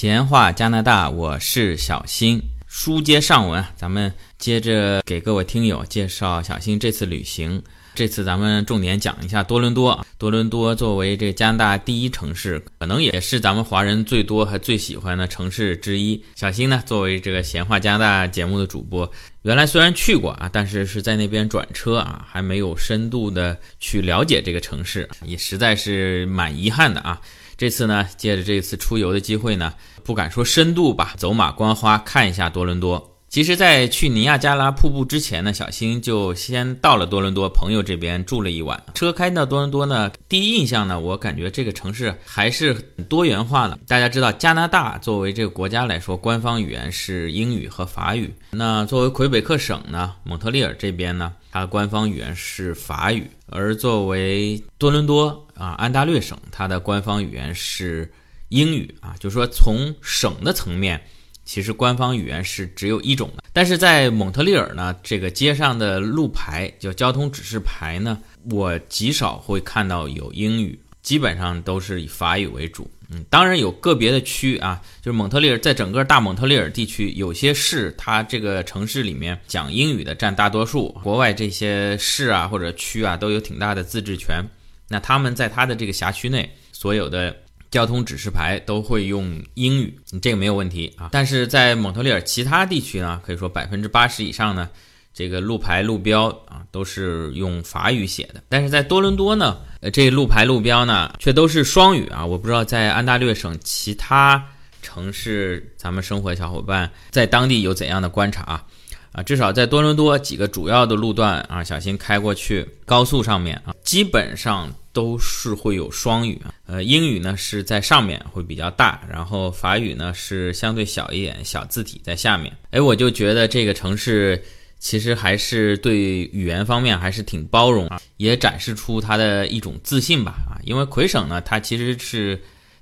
闲话加拿大，我是小新。书接上文，咱们接着给各位听友介绍小新这次旅行。这次咱们重点讲一下多伦多。多伦多作为这加拿大第一城市，可能也是咱们华人最多和最喜欢的城市之一。小新呢，作为这个闲话加拿大节目的主播，原来虽然去过啊，但是是在那边转车啊，还没有深度的去了解这个城市，也实在是蛮遗憾的啊。这次呢，借着这次出游的机会呢，不敢说深度吧，走马观花看一下多伦多。其实，在去尼亚加拉瀑布之前呢，小新就先到了多伦多朋友这边住了一晚。车开到多伦多呢，第一印象呢，我感觉这个城市还是多元化的。大家知道，加拿大作为这个国家来说，官方语言是英语和法语。那作为魁北克省呢，蒙特利尔这边呢，它的官方语言是法语。而作为多伦多啊，安大略省，它的官方语言是英语啊，就是说从省的层面。其实官方语言是只有一种的，但是在蒙特利尔呢，这个街上的路牌叫交通指示牌呢，我极少会看到有英语，基本上都是以法语为主。嗯，当然有个别的区啊，就是蒙特利尔在整个大蒙特利尔地区，有些市它这个城市里面讲英语的占大多数，国外这些市啊或者区啊都有挺大的自治权。那他们在他的这个辖区内所有的。交通指示牌都会用英语，你这个没有问题啊。但是在蒙特利尔其他地区呢，可以说百分之八十以上呢，这个路牌路标啊都是用法语写的。但是在多伦多呢，呃，这路牌路标呢却都是双语啊。我不知道在安大略省其他城市，咱们生活的小伙伴在当地有怎样的观察啊？啊，至少在多伦多几个主要的路段啊，小心开过去，高速上面啊，基本上。都是会有双语啊，呃，英语呢是在上面会比较大，然后法语呢是相对小一点，小字体在下面。哎，我就觉得这个城市其实还是对语言方面还是挺包容啊，也展示出它的一种自信吧啊，因为魁省呢，它其实是。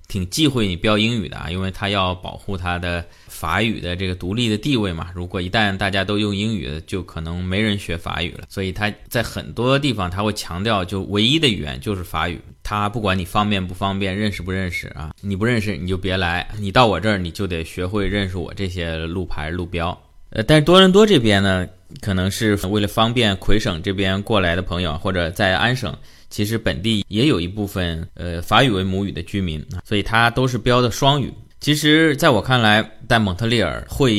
挺忌讳你标英语的啊，因为他要保护他的法语的这个独立的地位嘛。如果一旦大家都用英语，就可能没人学法语了。所以他在很多地方他会强调，就唯一的语言就是法语。他不管你方便不方便，认识不认识啊，你不认识你就别来。你到我这儿，你就得学会认识我这些路牌路标。呃，但是多伦多这边呢，可能是为了方便魁省这边过来的朋友，或者在安省。其实本地也有一部分呃法语为母语的居民，所以它都是标的双语。其实，在我看来，在蒙特利尔会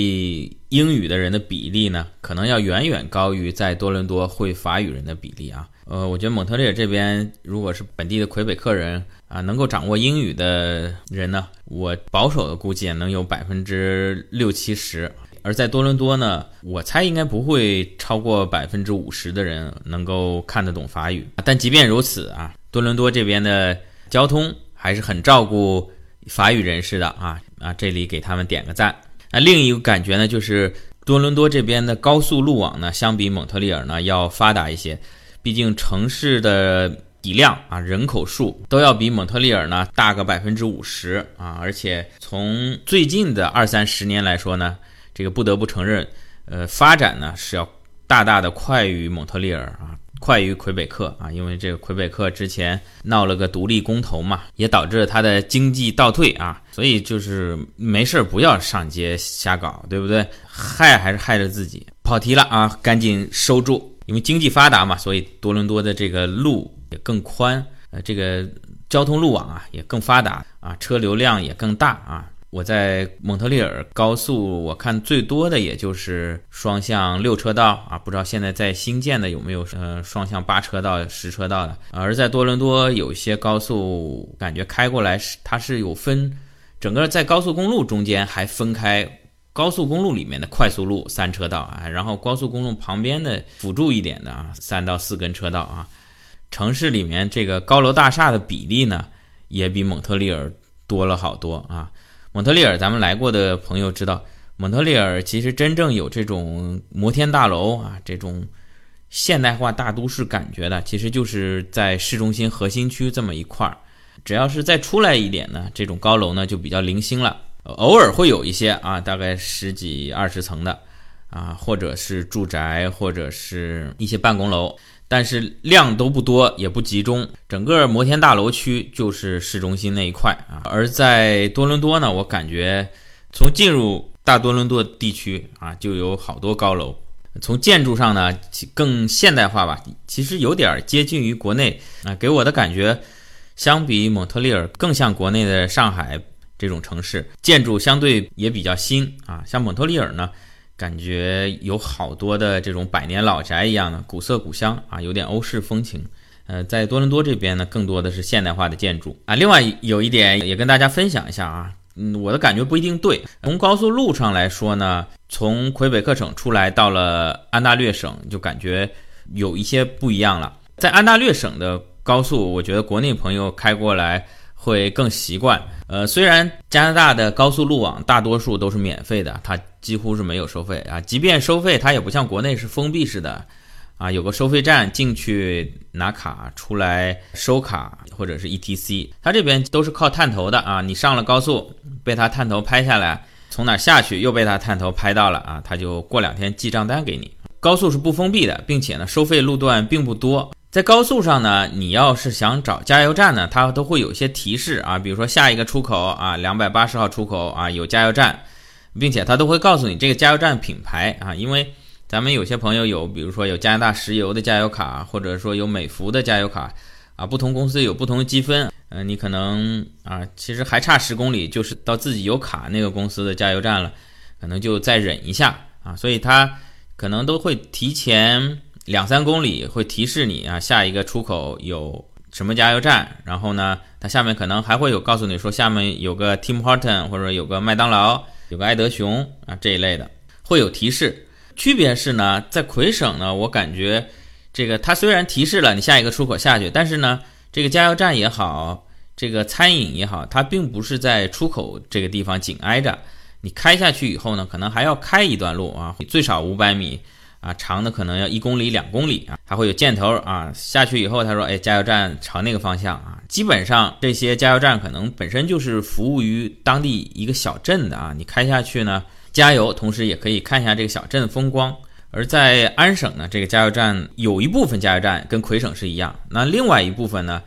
英语的人的比例呢，可能要远远高于在多伦多会法语人的比例啊。呃，我觉得蒙特利尔这边如果是本地的魁北克人啊，能够掌握英语的人呢，我保守的估计能有百分之六七十。而在多伦多呢，我猜应该不会超过百分之五十的人能够看得懂法语。但即便如此啊，多伦多这边的交通还是很照顾法语人士的啊啊，这里给他们点个赞。那另一个感觉呢，就是多伦多这边的高速路网呢，相比蒙特利尔呢要发达一些。毕竟城市的体量啊，人口数都要比蒙特利尔呢大个百分之五十啊，而且从最近的二三十年来说呢。这个不得不承认，呃，发展呢是要大大的快于蒙特利尔啊，快于魁北克啊，因为这个魁北克之前闹了个独立公投嘛，也导致了它的经济倒退啊，所以就是没事儿不要上街瞎搞，对不对？害还是害着自己。跑题了啊，赶紧收住。因为经济发达嘛，所以多伦多的这个路也更宽，呃，这个交通路网啊也更发达啊，车流量也更大啊。我在蒙特利尔高速，我看最多的也就是双向六车道啊，不知道现在在新建的有没有呃双向八车道、十车道的。而在多伦多有一些高速，感觉开过来是它是有分，整个在高速公路中间还分开高速公路里面的快速路三车道啊，然后高速公路旁边的辅助一点的啊三到四根车道啊。城市里面这个高楼大厦的比例呢，也比蒙特利尔多了好多啊。蒙特利尔，咱们来过的朋友知道，蒙特利尔其实真正有这种摩天大楼啊，这种现代化大都市感觉的，其实就是在市中心核心区这么一块儿。只要是再出来一点呢，这种高楼呢就比较零星了，偶尔会有一些啊，大概十几二十层的啊，或者是住宅，或者是一些办公楼。但是量都不多，也不集中。整个摩天大楼区就是市中心那一块啊。而在多伦多呢，我感觉从进入大多伦多地区啊，就有好多高楼。从建筑上呢，更现代化吧，其实有点接近于国内啊，给我的感觉，相比蒙特利尔更像国内的上海这种城市，建筑相对也比较新啊。像蒙特利尔呢，感觉有好多的这种百年老宅一样的古色古香啊，有点欧式风情。呃，在多伦多这边呢，更多的是现代化的建筑啊。另外有一点也跟大家分享一下啊。嗯，我的感觉不一定对。从高速路上来说呢，从魁北克省出来到了安大略省，就感觉有一些不一样了。在安大略省的高速，我觉得国内朋友开过来会更习惯。呃，虽然加拿大的高速路网大多数都是免费的，它几乎是没有收费啊。即便收费，它也不像国内是封闭式的。啊，有个收费站进去拿卡，出来收卡或者是 ETC，它这边都是靠探头的啊。你上了高速，被它探头拍下来，从哪下去又被它探头拍到了啊，它就过两天记账单给你。高速是不封闭的，并且呢，收费路段并不多。在高速上呢，你要是想找加油站呢，它都会有一些提示啊，比如说下一个出口啊，两百八十号出口啊有加油站，并且它都会告诉你这个加油站品牌啊，因为。咱们有些朋友有，比如说有加拿大石油的加油卡，或者说有美孚的加油卡，啊，不同公司有不同的积分，嗯，你可能啊，其实还差十公里，就是到自己有卡那个公司的加油站了，可能就再忍一下啊，所以它可能都会提前两三公里会提示你啊，下一个出口有什么加油站，然后呢，它下面可能还会有告诉你说下面有个 Tim Horton 或者有个麦当劳，有个爱德熊啊这一类的会有提示。区别是呢，在魁省呢，我感觉这个它虽然提示了你下一个出口下去，但是呢，这个加油站也好，这个餐饮也好，它并不是在出口这个地方紧挨着。你开下去以后呢，可能还要开一段路啊，最少五百米啊，长的可能要一公里、两公里啊，还会有箭头啊。下去以后，他说：“哎，加油站朝那个方向啊。”基本上这些加油站可能本身就是服务于当地一个小镇的啊。你开下去呢。加油，同时也可以看一下这个小镇的风光。而在安省呢，这个加油站有一部分加油站跟魁省是一样，那另外一部分呢，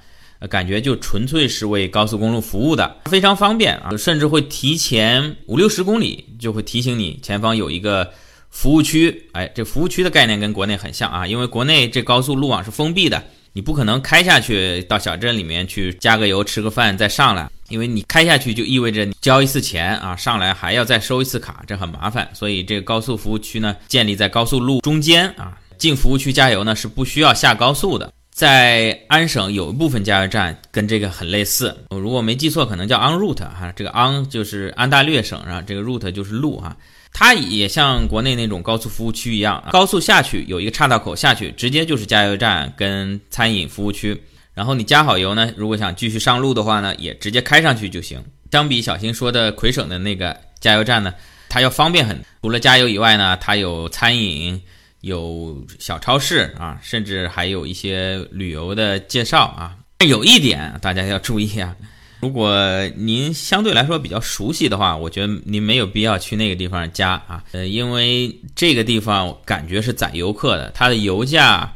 感觉就纯粹是为高速公路服务的，非常方便啊，甚至会提前五六十公里就会提醒你前方有一个服务区。哎，这服务区的概念跟国内很像啊，因为国内这高速路网是封闭的，你不可能开下去到小镇里面去加个油、吃个饭再上来。因为你开下去就意味着你交一次钱啊，上来还要再收一次卡，这很麻烦。所以这个高速服务区呢，建立在高速路中间啊。进服务区加油呢是不需要下高速的。在安省有一部分加油站跟这个很类似，我如果没记错，可能叫 on route 哈。这个 on 就是安大略省啊，这个 route 就是路哈。它也像国内那种高速服务区一样，高速下去有一个岔道口下去，直接就是加油站跟餐饮服务区。然后你加好油呢，如果想继续上路的话呢，也直接开上去就行。相比小新说的魁省的那个加油站呢，它要方便很。除了加油以外呢，它有餐饮，有小超市啊，甚至还有一些旅游的介绍啊。但有一点大家要注意啊，如果您相对来说比较熟悉的话，我觉得您没有必要去那个地方加啊，呃，因为这个地方感觉是宰游客的，它的油价。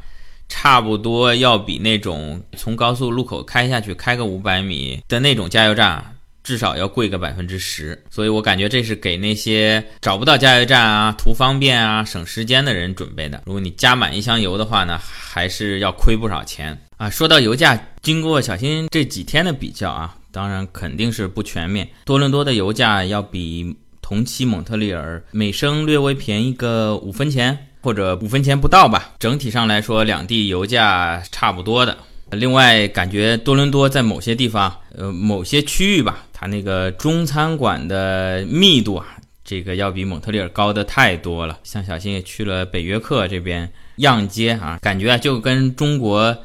差不多要比那种从高速路口开下去开个五百米的那种加油站至少要贵个百分之十，所以我感觉这是给那些找不到加油站啊、图方便啊、省时间的人准备的。如果你加满一箱油的话呢，还是要亏不少钱啊。说到油价，经过小新这几天的比较啊，当然肯定是不全面。多伦多的油价要比同期蒙特利尔每升略微便宜个五分钱。或者五分钱不到吧。整体上来说，两地油价差不多的。另外，感觉多伦多在某些地方，呃，某些区域吧，它那个中餐馆的密度啊，这个要比蒙特利尔高的太多了。像小新也去了北约克这边样街啊，感觉啊就跟中国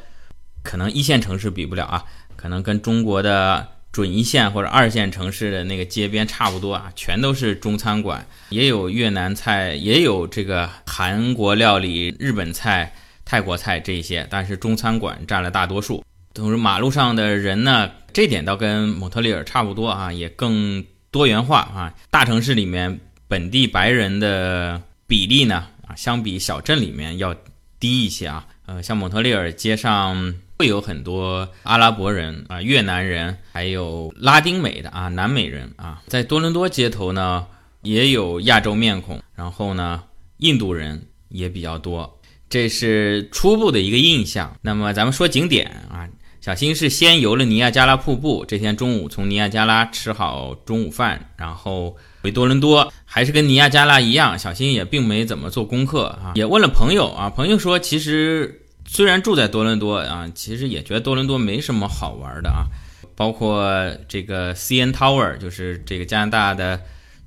可能一线城市比不了啊，可能跟中国的。准一线或者二线城市的那个街边差不多啊，全都是中餐馆，也有越南菜，也有这个韩国料理、日本菜、泰国菜这些，但是中餐馆占了大多数。同时，马路上的人呢，这点倒跟蒙特利尔差不多啊，也更多元化啊。大城市里面本地白人的比例呢，啊，相比小镇里面要低一些啊。呃，像蒙特利尔街上会有很多阿拉伯人啊、越南人，还有拉丁美的啊、南美人啊。在多伦多街头呢，也有亚洲面孔，然后呢，印度人也比较多。这是初步的一个印象。那么咱们说景点啊，小新是先游了尼亚加拉瀑布。这天中午从尼亚加拉吃好中午饭，然后回多伦多，还是跟尼亚加拉一样，小新也并没怎么做功课啊，也问了朋友啊，朋友说其实虽然住在多伦多啊，其实也觉得多伦多没什么好玩的啊，包括这个 CN Tower，就是这个加拿大的。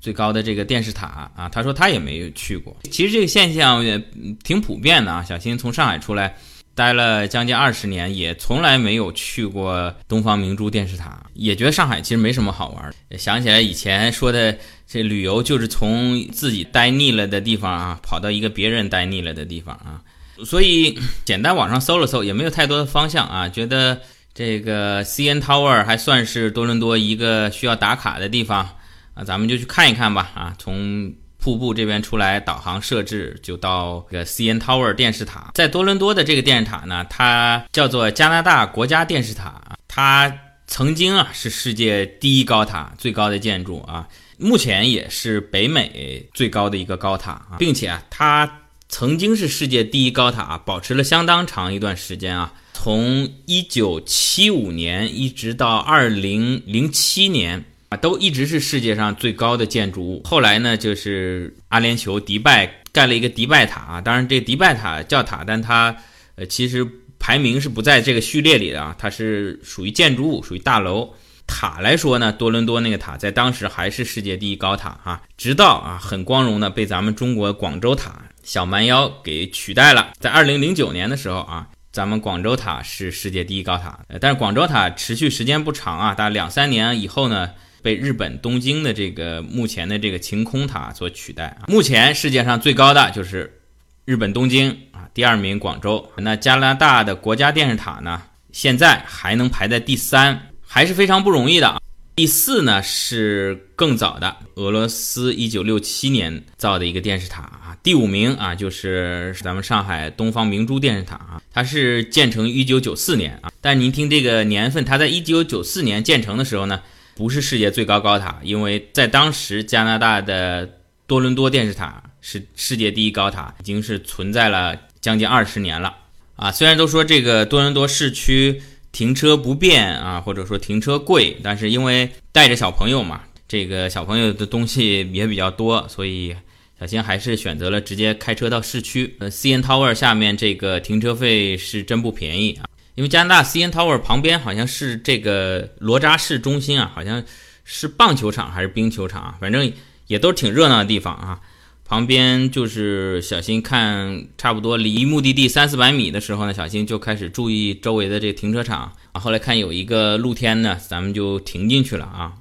最高的这个电视塔啊，他说他也没有去过。其实这个现象也挺普遍的啊。小新从上海出来，待了将近二十年，也从来没有去过东方明珠电视塔，也觉得上海其实没什么好玩。想起来以前说的这旅游，就是从自己待腻了的地方啊，跑到一个别人待腻了的地方啊。所以简单网上搜了搜，也没有太多的方向啊，觉得这个 CN Tower 还算是多伦多一个需要打卡的地方。啊，咱们就去看一看吧。啊，从瀑布这边出来，导航设置就到这个 CN Tower 电视塔。在多伦多的这个电视塔呢，它叫做加拿大国家电视塔。它曾经啊是世界第一高塔，最高的建筑啊，目前也是北美最高的一个高塔啊，并且啊，它曾经是世界第一高塔，保持了相当长一段时间啊，从1975年一直到2007年。啊，都一直是世界上最高的建筑物。后来呢，就是阿联酋迪拜盖了一个迪拜塔啊。当然，这迪拜塔叫塔，但它呃其实排名是不在这个序列里的啊。它是属于建筑物，属于大楼。塔来说呢，多伦多那个塔在当时还是世界第一高塔啊。直到啊，很光荣的被咱们中国广州塔小蛮腰给取代了。在二零零九年的时候啊，咱们广州塔是世界第一高塔。但是广州塔持续时间不长啊，大概两三年以后呢。被日本东京的这个目前的这个晴空塔所取代啊。目前世界上最高的就是日本东京啊，第二名广州。那加拿大的国家电视塔呢，现在还能排在第三，还是非常不容易的啊。第四呢是更早的俄罗斯一九六七年造的一个电视塔啊。第五名啊就是咱们上海东方明珠电视塔啊，它是建成一九九四年啊。但您听这个年份，它在一九九四年建成的时候呢。不是世界最高高塔，因为在当时加拿大的多伦多电视塔是世界第一高塔，已经是存在了将近二十年了啊。虽然都说这个多伦多市区停车不便啊，或者说停车贵，但是因为带着小朋友嘛，这个小朋友的东西也比较多，所以小新还是选择了直接开车到市区。呃，CN Tower 下面这个停车费是真不便宜啊。因为加拿大 CN Tower 旁边好像是这个罗扎市中心啊，好像是棒球场还是冰球场啊，反正也都是挺热闹的地方啊。旁边就是小新看差不多离目的地三四百米的时候呢，小新就开始注意周围的这个停车场啊。后来看有一个露天的，咱们就停进去了啊。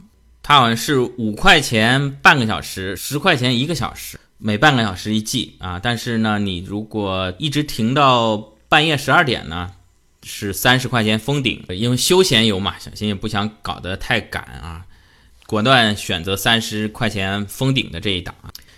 它好像是五块钱半个小时，十块钱一个小时，每半个小时一记啊。但是呢，你如果一直停到半夜十二点呢？是三十块钱封顶，因为休闲游嘛，小新也不想搞得太赶啊，果断选择三十块钱封顶的这一档。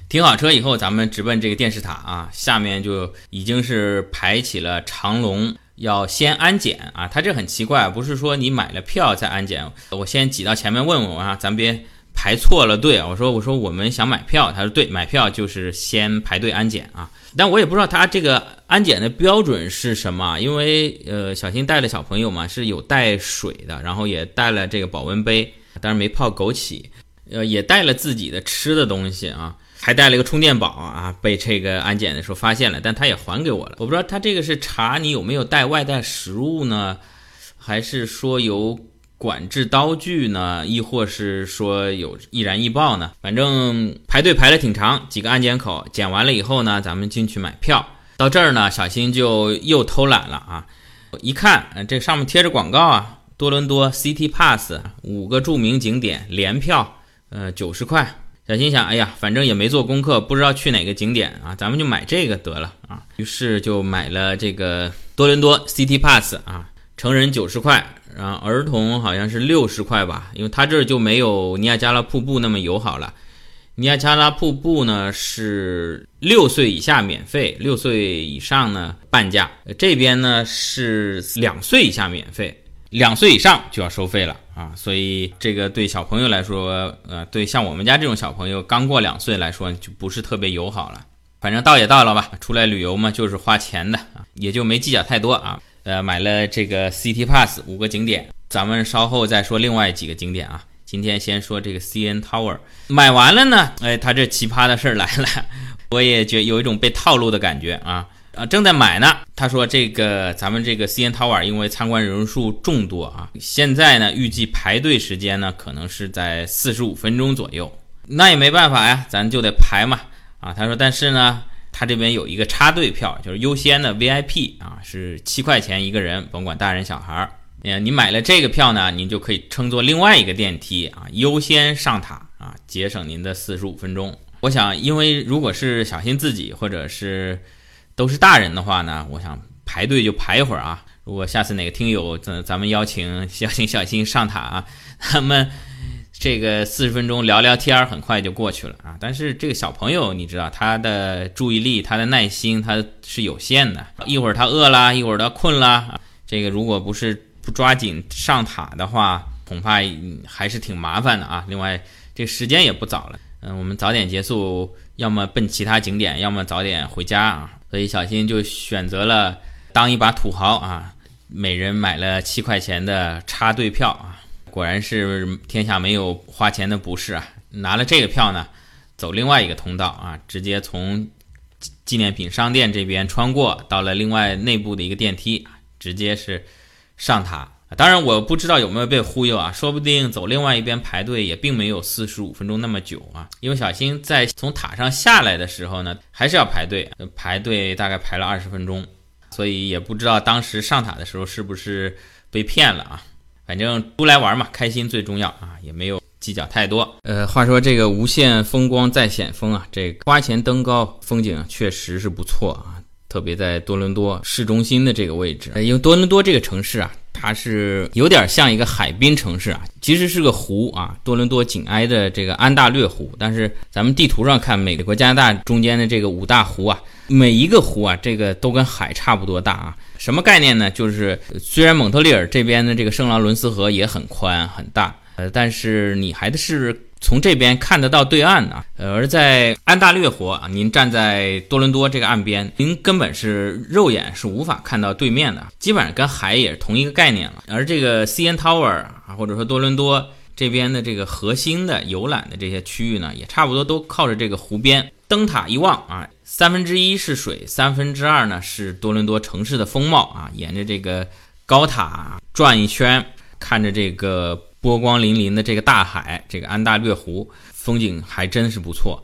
停好车以后，咱们直奔这个电视塔啊，下面就已经是排起了长龙，要先安检啊。他这很奇怪，不是说你买了票再安检，我先挤到前面问问啊，咱别。排错了队，我说我说我们想买票，他说对，买票就是先排队安检啊。但我也不知道他这个安检的标准是什么，因为呃小新带了小朋友嘛，是有带水的，然后也带了这个保温杯，当然没泡枸杞，呃也带了自己的吃的东西啊，还带了一个充电宝啊，被这个安检的时候发现了，但他也还给我了。我不知道他这个是查你有没有带外带食物呢，还是说有。管制刀具呢，亦或是说有易燃易爆呢？反正排队排了挺长，几个安检口检完了以后呢，咱们进去买票。到这儿呢，小新就又偷懒了啊！一看，这上面贴着广告啊，多伦多 City Pass 五个著名景点联票，呃，九十块。小新想，哎呀，反正也没做功课，不知道去哪个景点啊，咱们就买这个得了啊。于是就买了这个多伦多 City Pass 啊，成人九十块。然后儿童好像是六十块吧，因为他这儿就没有尼亚加拉瀑布那么友好了。尼亚加拉瀑布呢是六岁以下免费，六岁以上呢半价。这边呢是两岁以下免费，两岁以上就要收费了啊。所以这个对小朋友来说，呃，对像我们家这种小朋友刚过两岁来说，就不是特别友好了。反正到也到了吧，出来旅游嘛，就是花钱的啊，也就没计较太多啊。呃，买了这个 City Pass 五个景点，咱们稍后再说另外几个景点啊。今天先说这个 CN Tower，买完了呢，哎，他这奇葩的事儿来了，我也觉有一种被套路的感觉啊啊，正在买呢。他说这个咱们这个 CN Tower 因为参观人数众多啊，现在呢预计排队时间呢可能是在四十五分钟左右，那也没办法呀，咱就得排嘛啊。他说但是呢，他这边有一个插队票，就是优先的 VIP 啊，是七块钱一个人，甭管大人小孩儿。你买了这个票呢，您就可以乘坐另外一个电梯啊，优先上塔啊，节省您的四十五分钟。我想，因为如果是小心自己或者是都是大人的话呢，我想排队就排一会儿啊。如果下次哪个听友咱咱们邀请邀请小新上塔啊，他们这个四十分钟聊聊天儿很快就过去了啊。但是这个小朋友你知道，他的注意力、他的耐心他是有限的，一会儿他饿了，一会儿他困了，这个如果不是。不抓紧上塔的话，恐怕还是挺麻烦的啊。另外，这时间也不早了，嗯，我们早点结束，要么奔其他景点，要么早点回家啊。所以小新就选择了当一把土豪啊，每人买了七块钱的插队票啊。果然是天下没有花钱的不是啊。拿了这个票呢，走另外一个通道啊，直接从纪念品商店这边穿过，到了另外内部的一个电梯，直接是。上塔，当然我不知道有没有被忽悠啊，说不定走另外一边排队也并没有四十五分钟那么久啊。因为小新在从塔上下来的时候呢，还是要排队，排队大概排了二十分钟，所以也不知道当时上塔的时候是不是被骗了啊。反正出来玩嘛，开心最重要啊，也没有计较太多。呃，话说这个无限风光在险峰啊，这个花钱登高，风景确实是不错啊。特别在多伦多市中心的这个位置，因为多伦多这个城市啊，它是有点像一个海滨城市啊，其实是个湖啊。多伦多紧挨着这个安大略湖，但是咱们地图上看，美国加拿大中间的这个五大湖啊，每一个湖啊，这个都跟海差不多大啊。什么概念呢？就是虽然蒙特利尔这边的这个圣劳伦斯河也很宽很大，呃，但是你还是。从这边看得到对岸啊，而在安大略湖啊，您站在多伦多这个岸边，您根本是肉眼是无法看到对面的，基本上跟海也是同一个概念了。而这个 CN Tower 啊，或者说多伦多这边的这个核心的游览的这些区域呢，也差不多都靠着这个湖边。灯塔一望啊，三分之一是水，三分之二呢是多伦多城市的风貌啊。沿着这个高塔转一圈，看着这个。波光粼粼的这个大海，这个安大略湖风景还真是不错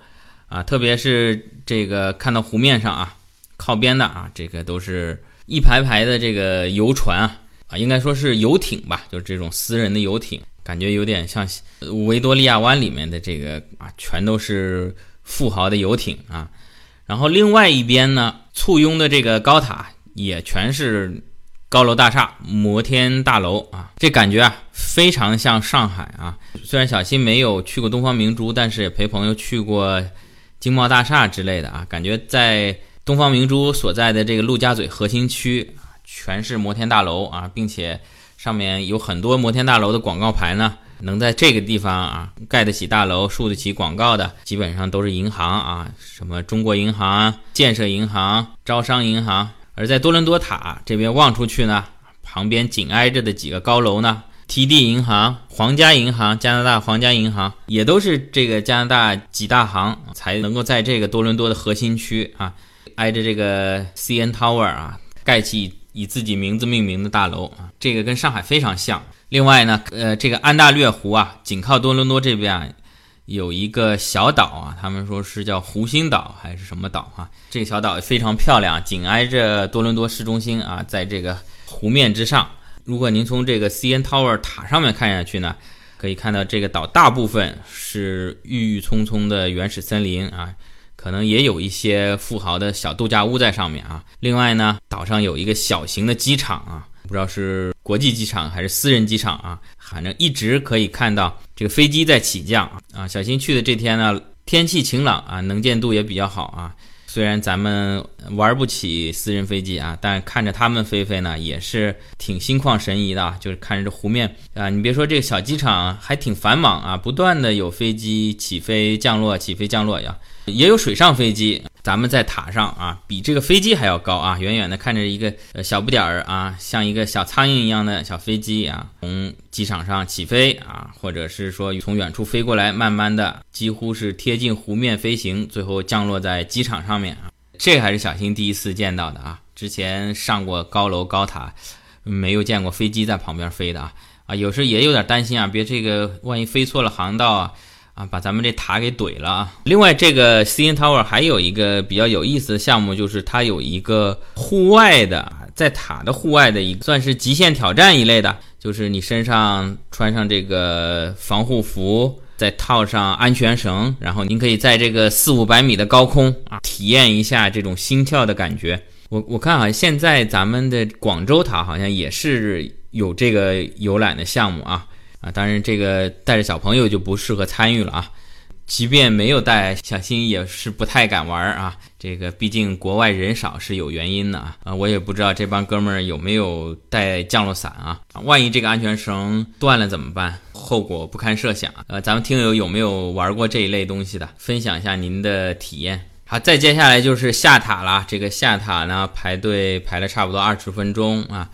啊！特别是这个看到湖面上啊，靠边的啊，这个都是一排排的这个游船啊啊，应该说是游艇吧，就是这种私人的游艇，感觉有点像维多利亚湾里面的这个啊，全都是富豪的游艇啊。然后另外一边呢，簇拥的这个高塔也全是。高楼大厦、摩天大楼啊，这感觉啊非常像上海啊。虽然小新没有去过东方明珠，但是也陪朋友去过经贸大厦之类的啊。感觉在东方明珠所在的这个陆家嘴核心区，全是摩天大楼啊，并且上面有很多摩天大楼的广告牌呢。能在这个地方啊盖得起大楼、竖得起广告的，基本上都是银行啊，什么中国银行、建设银行、招商银行。而在多伦多塔这边望出去呢，旁边紧挨着的几个高楼呢，TD 银行、皇家银行、加拿大皇家银行也都是这个加拿大几大行才能够在这个多伦多的核心区啊，挨着这个 CN Tower 啊，盖起以自己名字命名的大楼啊，这个跟上海非常像。另外呢，呃，这个安大略湖啊，紧靠多伦多这边。啊，有一个小岛啊，他们说是叫湖心岛还是什么岛啊？这个小岛非常漂亮，紧挨着多伦多市中心啊，在这个湖面之上。如果您从这个 CN Tower 塔上面看下去呢，可以看到这个岛大部分是郁郁葱葱的原始森林啊，可能也有一些富豪的小度假屋在上面啊。另外呢，岛上有一个小型的机场啊。不知道是国际机场还是私人机场啊，反正一直可以看到这个飞机在起降啊。小新去的这天呢，天气晴朗啊，能见度也比较好啊。虽然咱们玩不起私人飞机啊，但看着他们飞飞呢，也是挺心旷神怡的。就是看着这湖面啊，你别说这个小机场还挺繁忙啊，不断的有飞机起飞降落，起飞降落呀，也有水上飞机。咱们在塔上啊，比这个飞机还要高啊！远远的看着一个小不点儿啊，像一个小苍蝇一样的小飞机啊，从机场上起飞啊，或者是说从远处飞过来，慢慢的几乎是贴近湖面飞行，最后降落在机场上面啊。这还是小新第一次见到的啊，之前上过高楼高塔，没有见过飞机在旁边飞的啊啊，有时也有点担心啊，别这个万一飞错了航道啊。啊，把咱们这塔给怼了啊！另外，这个 CN Tower 还有一个比较有意思的项目，就是它有一个户外的，在塔的户外的一个算是极限挑战一类的，就是你身上穿上这个防护服，再套上安全绳，然后您可以在这个四五百米的高空啊，体验一下这种心跳的感觉。我我看啊现在咱们的广州塔好像也是有这个游览的项目啊。啊，当然这个带着小朋友就不适合参与了啊。即便没有带小新，也是不太敢玩啊。这个毕竟国外人少是有原因的啊。啊，我也不知道这帮哥们儿有没有带降落伞啊。万一这个安全绳断了怎么办？后果不堪设想。呃，咱们听友有没有玩过这一类东西的？分享一下您的体验。好，再接下来就是下塔了。这个下塔呢，排队排了差不多二十分钟啊。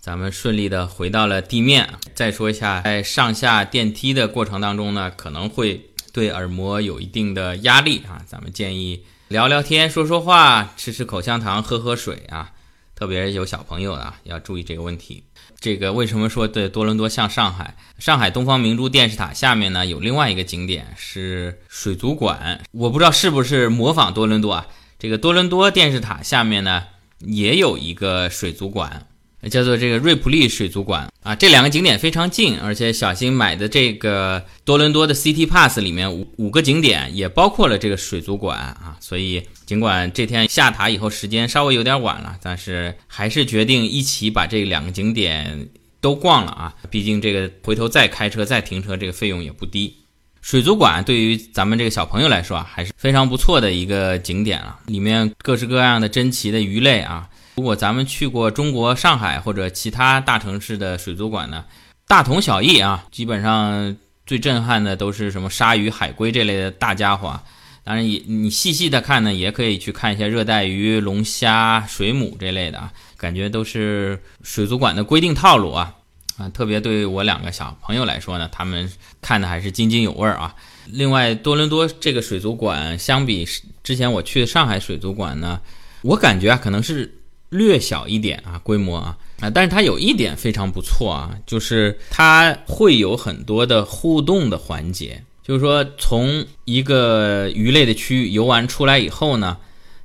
咱们顺利的回到了地面。再说一下，在上下电梯的过程当中呢，可能会对耳膜有一定的压力啊。咱们建议聊聊天、说说话、吃吃口香糖、喝喝水啊。特别有小朋友的要注意这个问题。这个为什么说对多伦多像上海？上海东方明珠电视塔下面呢有另外一个景点是水族馆，我不知道是不是模仿多伦多啊。这个多伦多电视塔下面呢也有一个水族馆。叫做这个瑞普利水族馆啊，这两个景点非常近，而且小新买的这个多伦多的 City Pass 里面五五个景点也包括了这个水族馆啊，所以尽管这天下塔以后时间稍微有点晚了，但是还是决定一起把这两个景点都逛了啊，毕竟这个回头再开车再停车这个费用也不低。水族馆对于咱们这个小朋友来说啊，还是非常不错的一个景点了，里面各式各样的珍奇的鱼类啊。如果咱们去过中国上海或者其他大城市的水族馆呢，大同小异啊。基本上最震撼的都是什么鲨鱼、海龟这类的大家伙。当然，也你细细的看呢，也可以去看一下热带鱼、龙虾、水母这类的啊。感觉都是水族馆的规定套路啊啊！特别对我两个小朋友来说呢，他们看的还是津津有味啊。另外，多伦多这个水族馆相比之前我去的上海水族馆呢，我感觉啊，可能是。略小一点啊，规模啊啊，但是它有一点非常不错啊，就是它会有很多的互动的环节。就是说，从一个鱼类的区域游玩出来以后呢，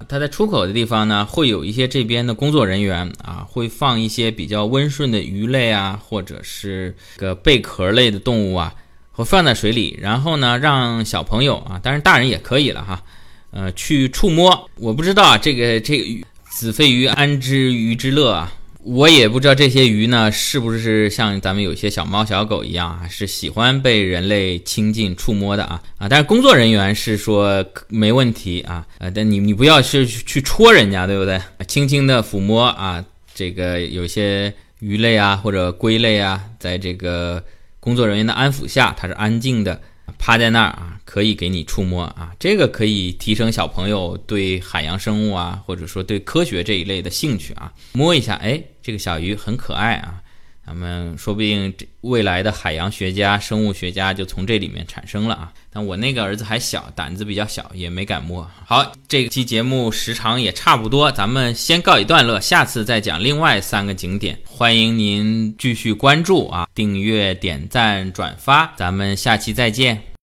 它在出口的地方呢，会有一些这边的工作人员啊，会放一些比较温顺的鱼类啊，或者是个贝壳类的动物啊，会放在水里，然后呢，让小朋友啊，当然大人也可以了哈，呃，去触摸。我不知道啊，这个这个鱼。子非鱼，安知鱼之乐啊！我也不知道这些鱼呢，是不是像咱们有些小猫小狗一样啊，是喜欢被人类亲近触摸的啊啊！但是工作人员是说没问题啊，呃，但你你不要去去戳人家，对不对？轻轻的抚摸啊，这个有些鱼类啊或者龟类啊，在这个工作人员的安抚下，它是安静的。趴在那儿啊，可以给你触摸啊，这个可以提升小朋友对海洋生物啊，或者说对科学这一类的兴趣啊。摸一下，哎，这个小鱼很可爱啊。咱们说不定这未来的海洋学家、生物学家就从这里面产生了啊！但我那个儿子还小，胆子比较小，也没敢摸。好，这期节目时长也差不多，咱们先告一段落，下次再讲另外三个景点。欢迎您继续关注啊，订阅、点赞、转发，咱们下期再见。